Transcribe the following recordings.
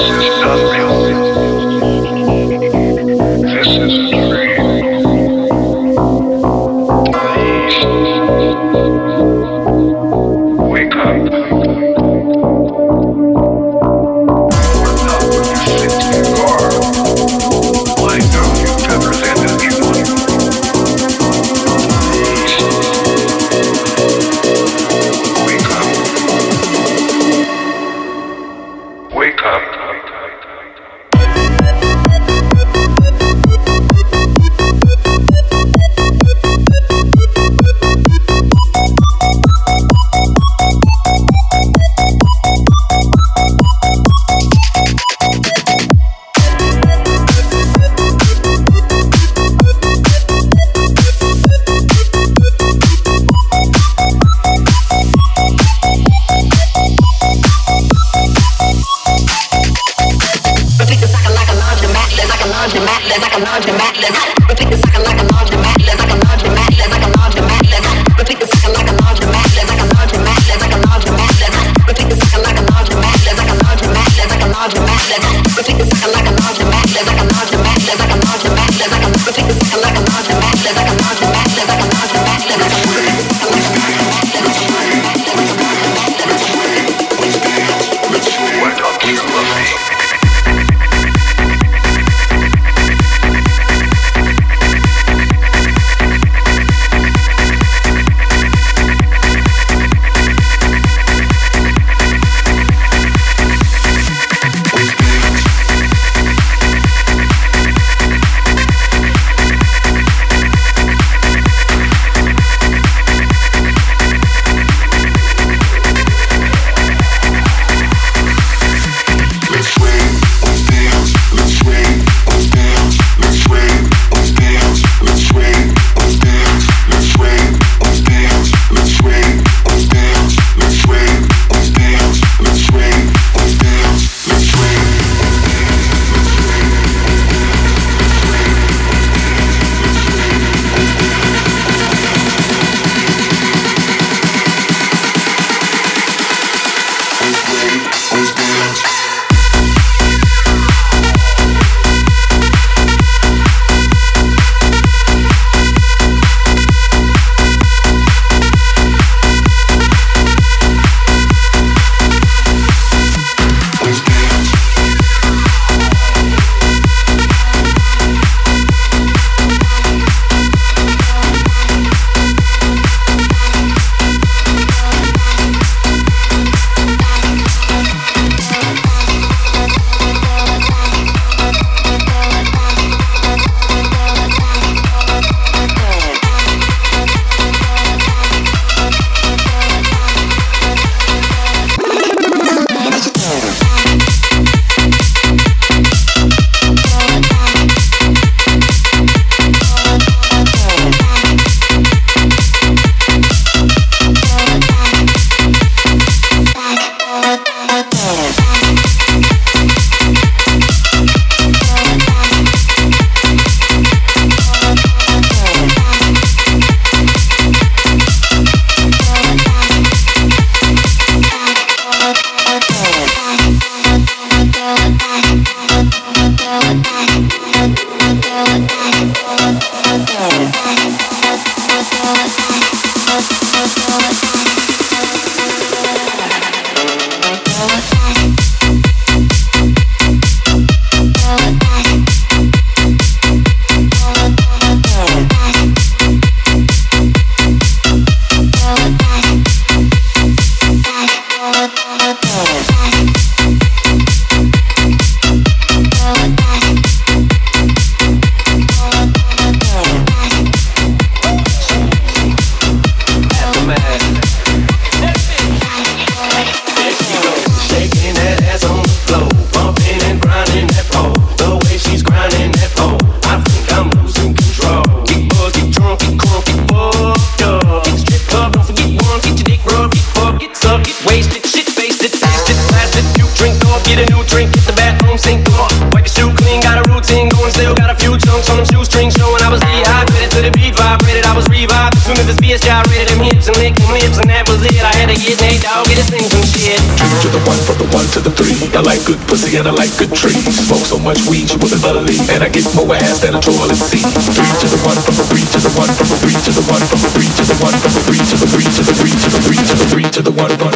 Thank you. and I get more ass than a toilet seat. Three to the one, from the three to the one, from the three to the one, from the three to the one, from the three to the three to the three to the three to the three to the three to the one.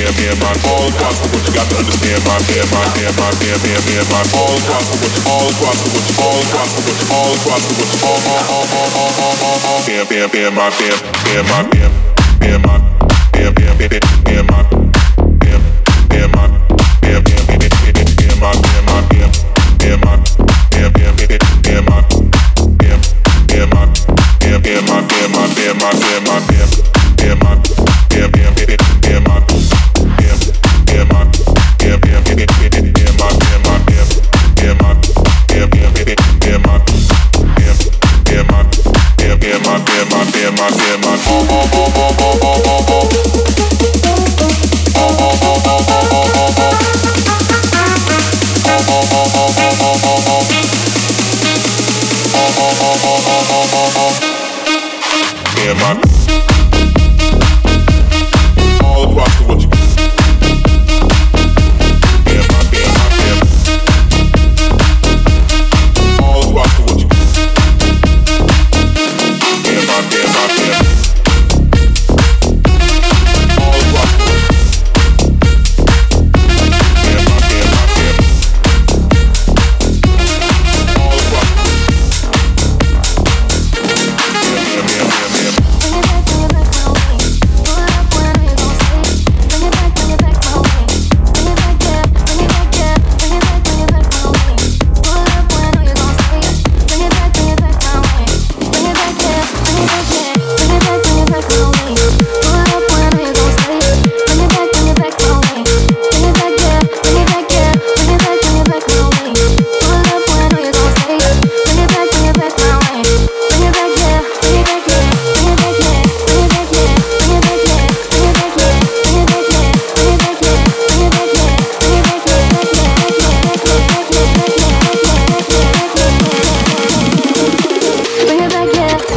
understand, man, my all across the world. You got to understand, my man, my man, my man, man, man, my all across the world, all across the world, all across the world, all across the world, all, all, all, all, all, all, all, all, bam, bam, bam, my bam, bam, my bam, bam, my bam, bam, bam, bam, my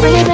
Really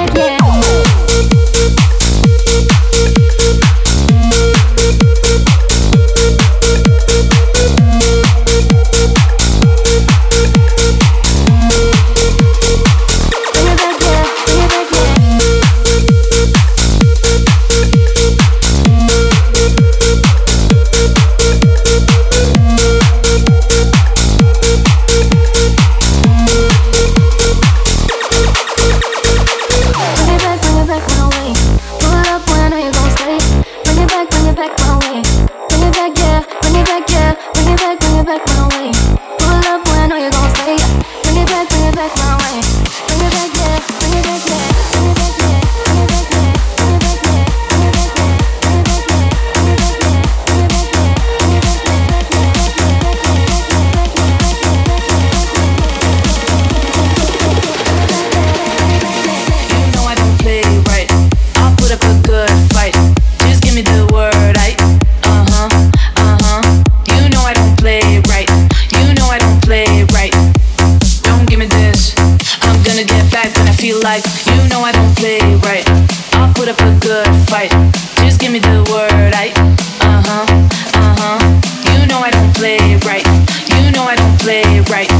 know I don't play right.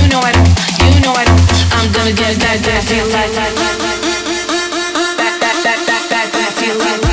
You know I don't, you know I don't. I'm gonna get back, back, back, back, back, back, back, back, back, Feel back,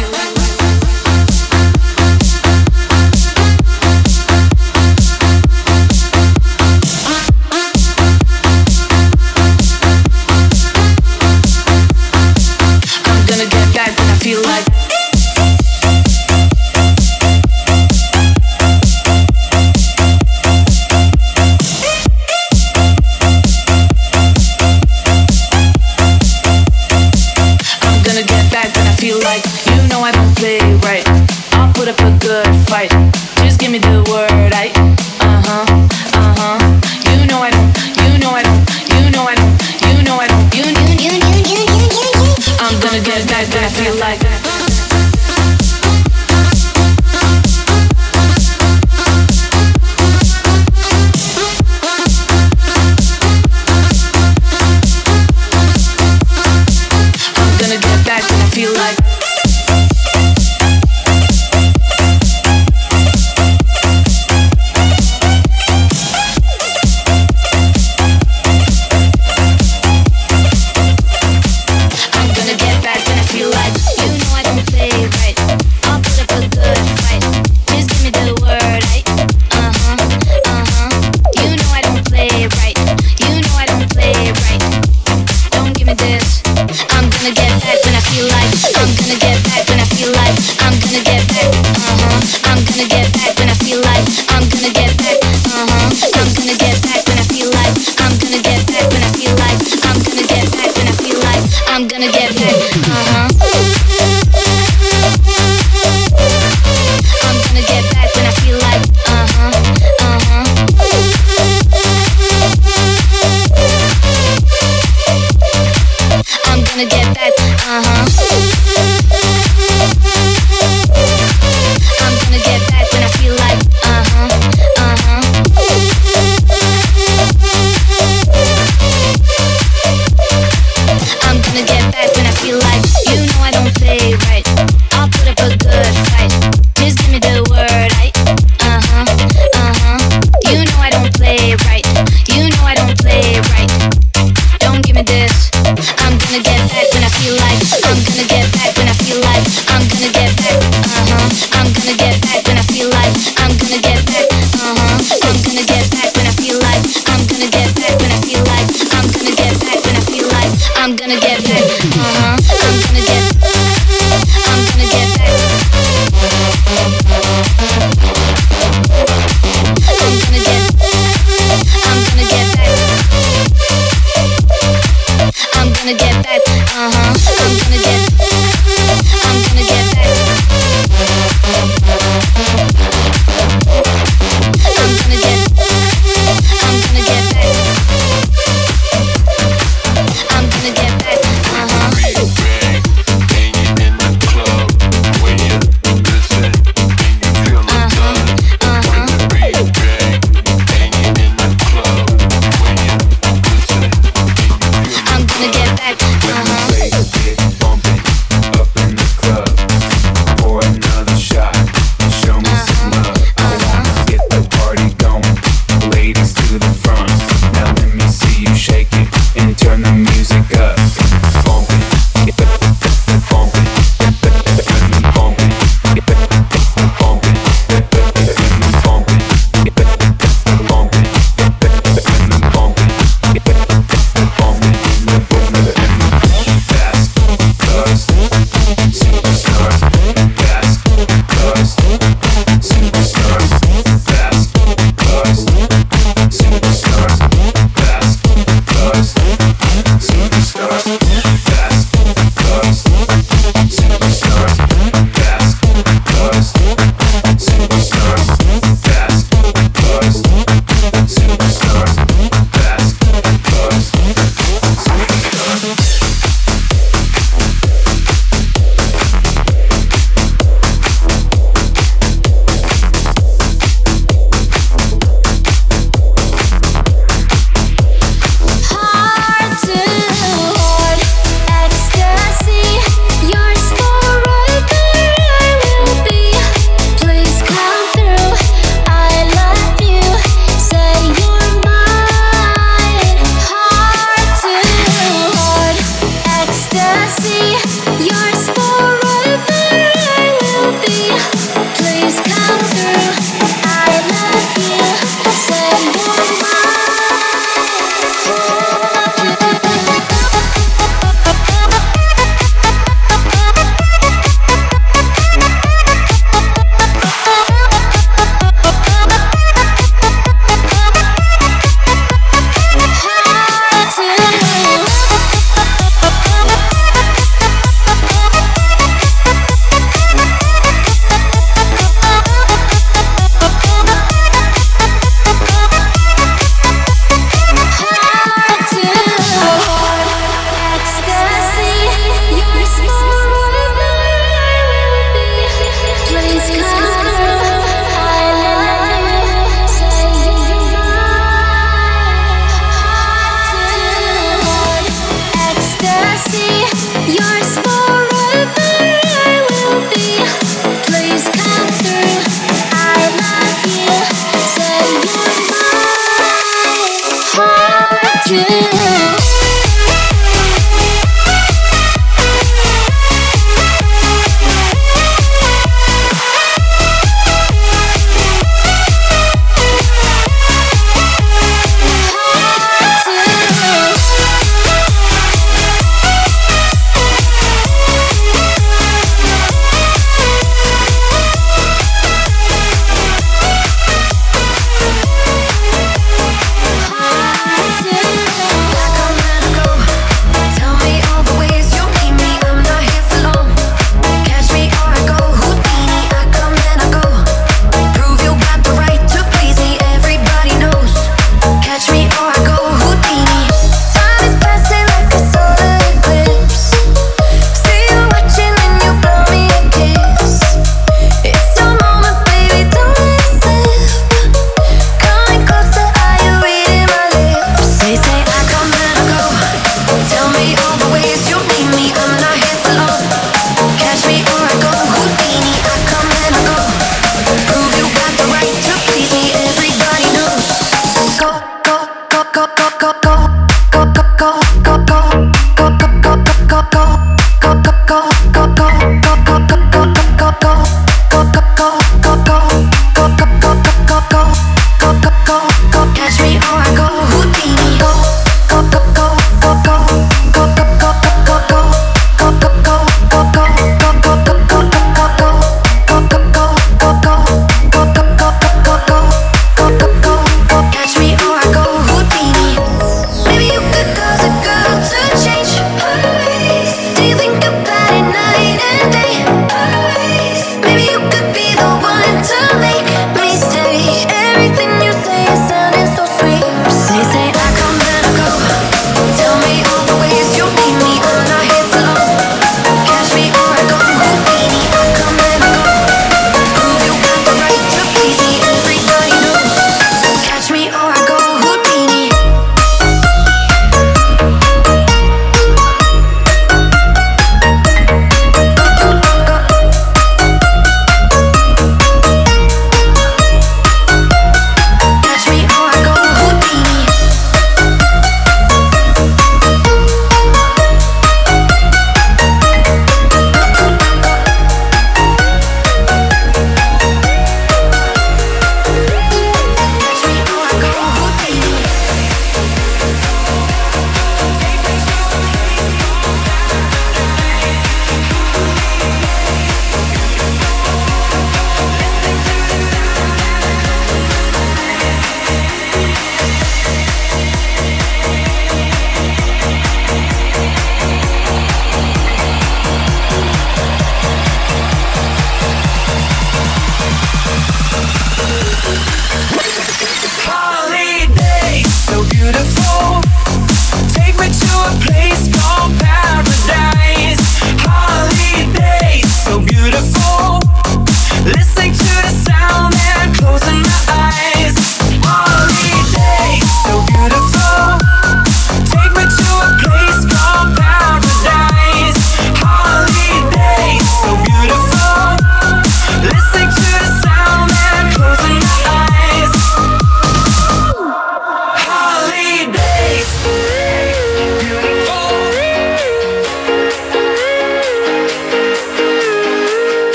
I'm gonna get back.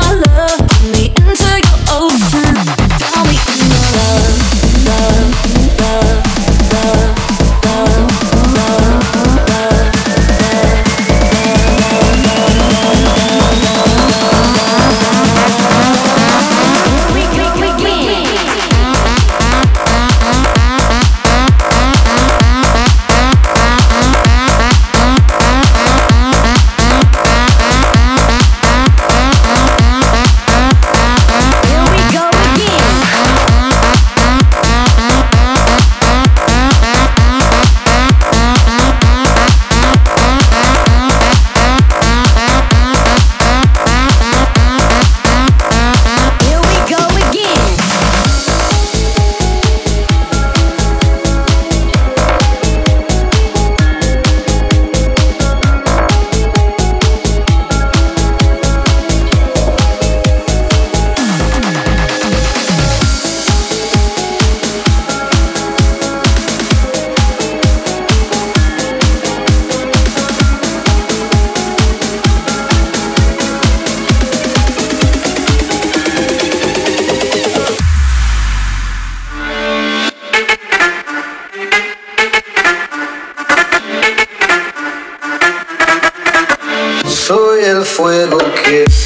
my love. Back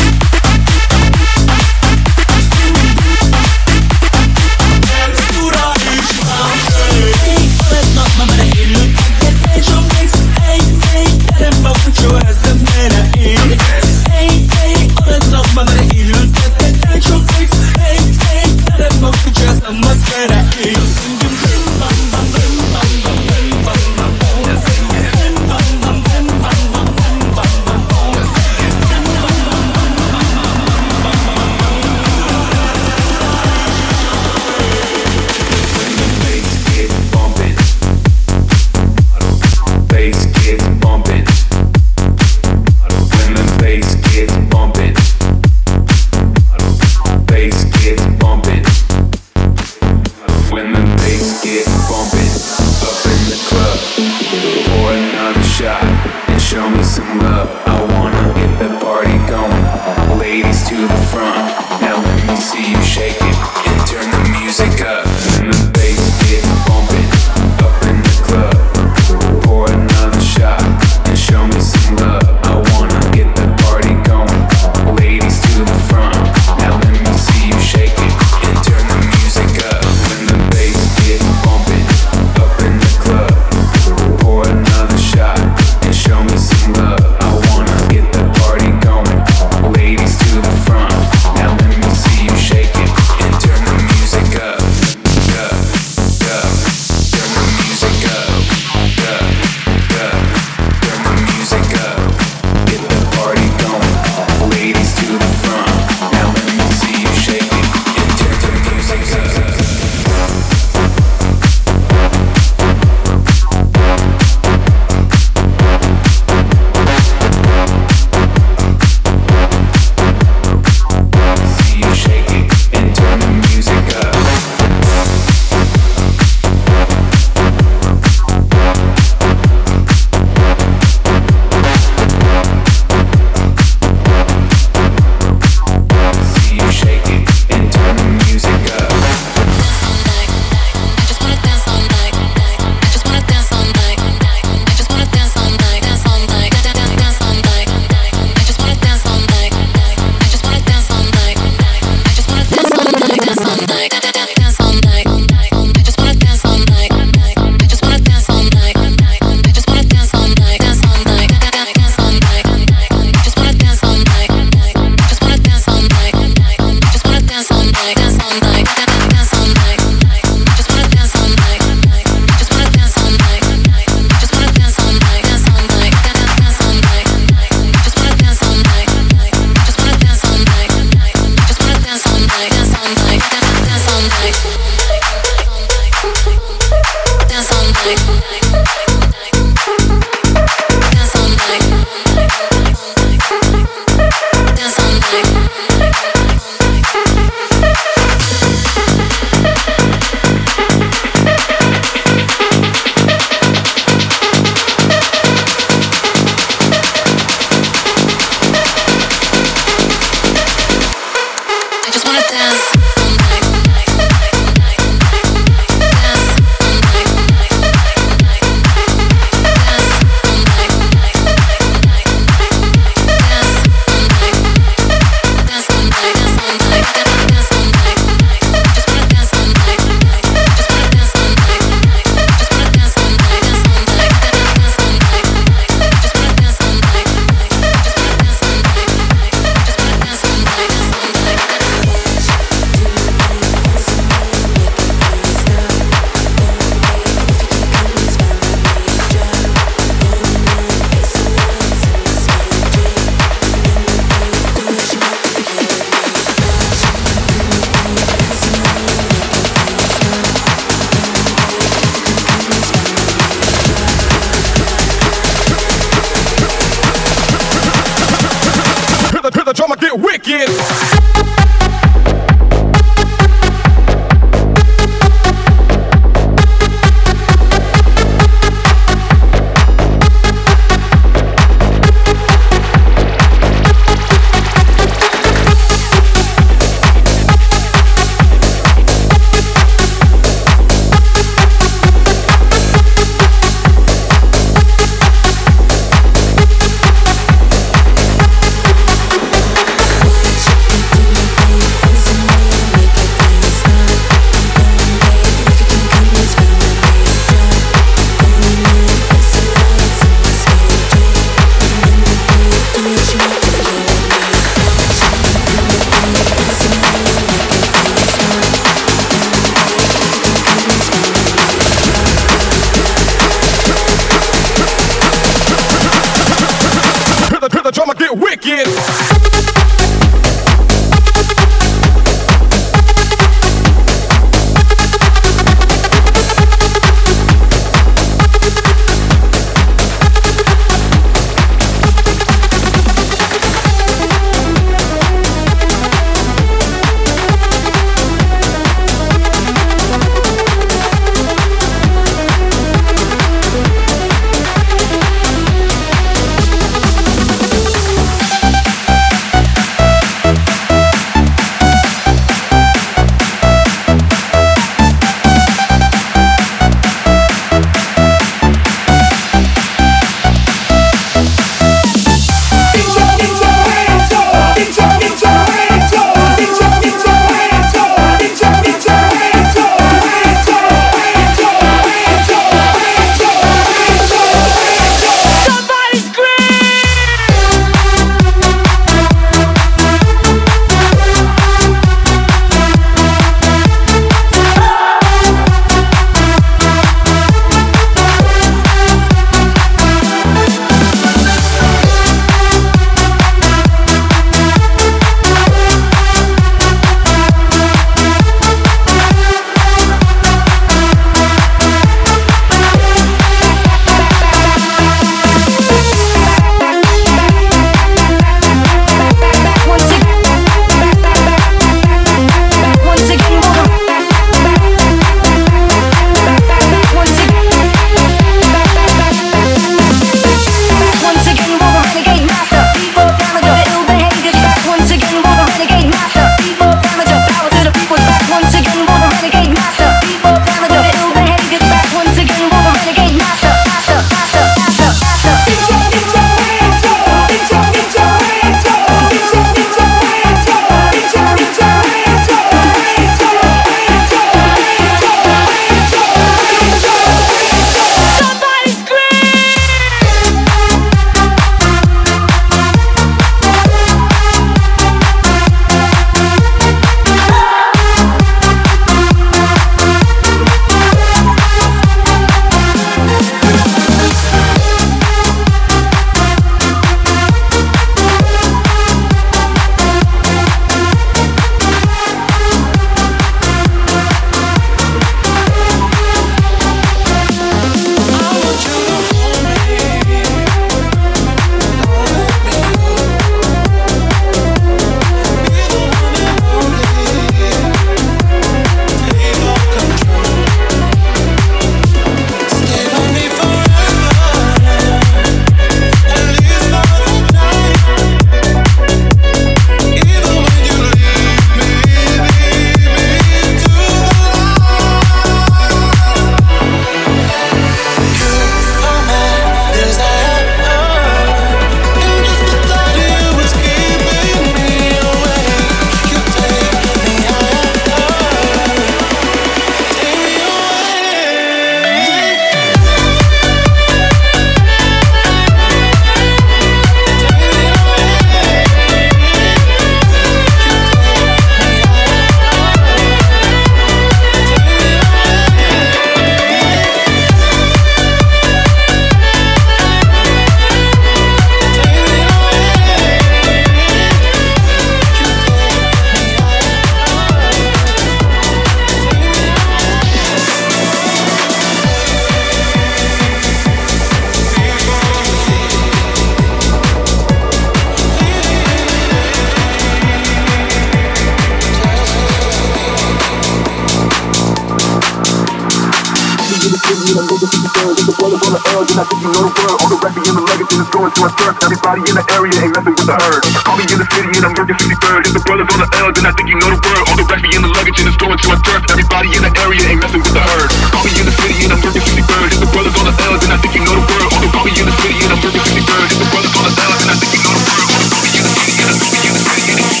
and I'm working 53rd. If the brothers on the L, then I think you know the word. All the racks be in the luggage and it's going to my turf. Everybody in the area ain't messing with the herd. Call me in the city and I'm working 53rd. If the brothers on the L, then I think you know the word. All the call me in the city and I'm working 53rd. If the brothers on the L, then I think you know the word. All the call me in the city and I'm working 53rd.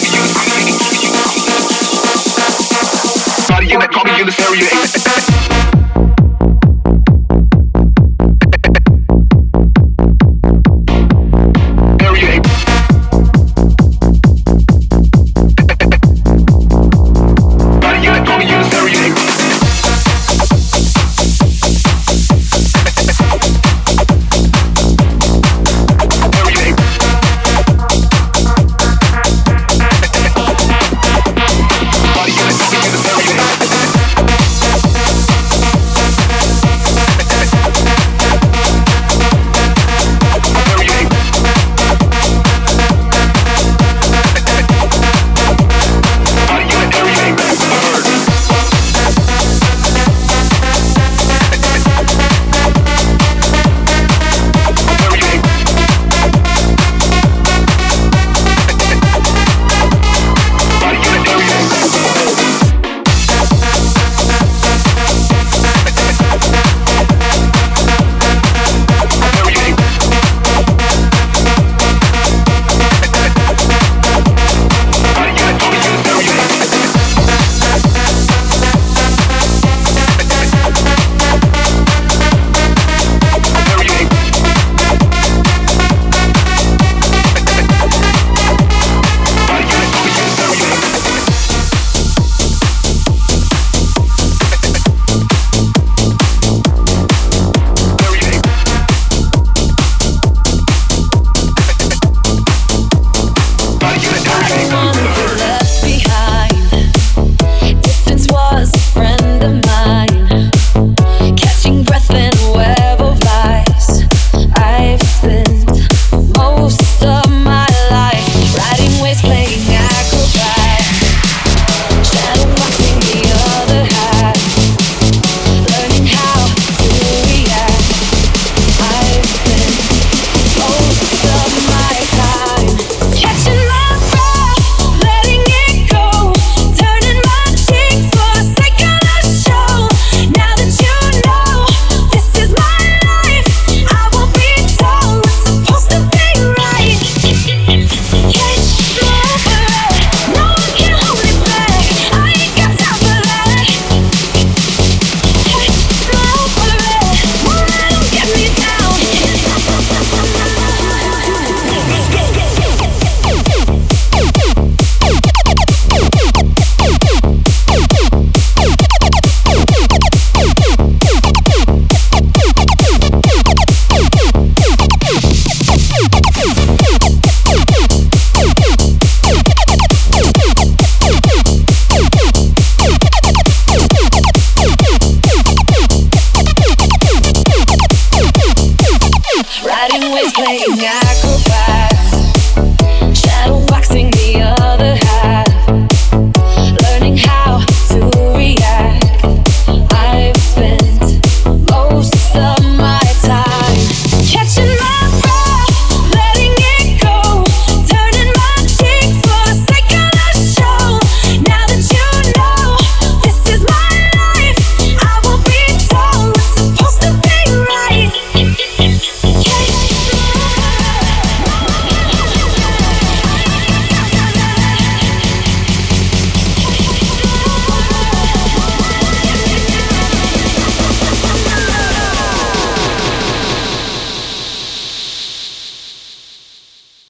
Everybody in that call me in this area ain't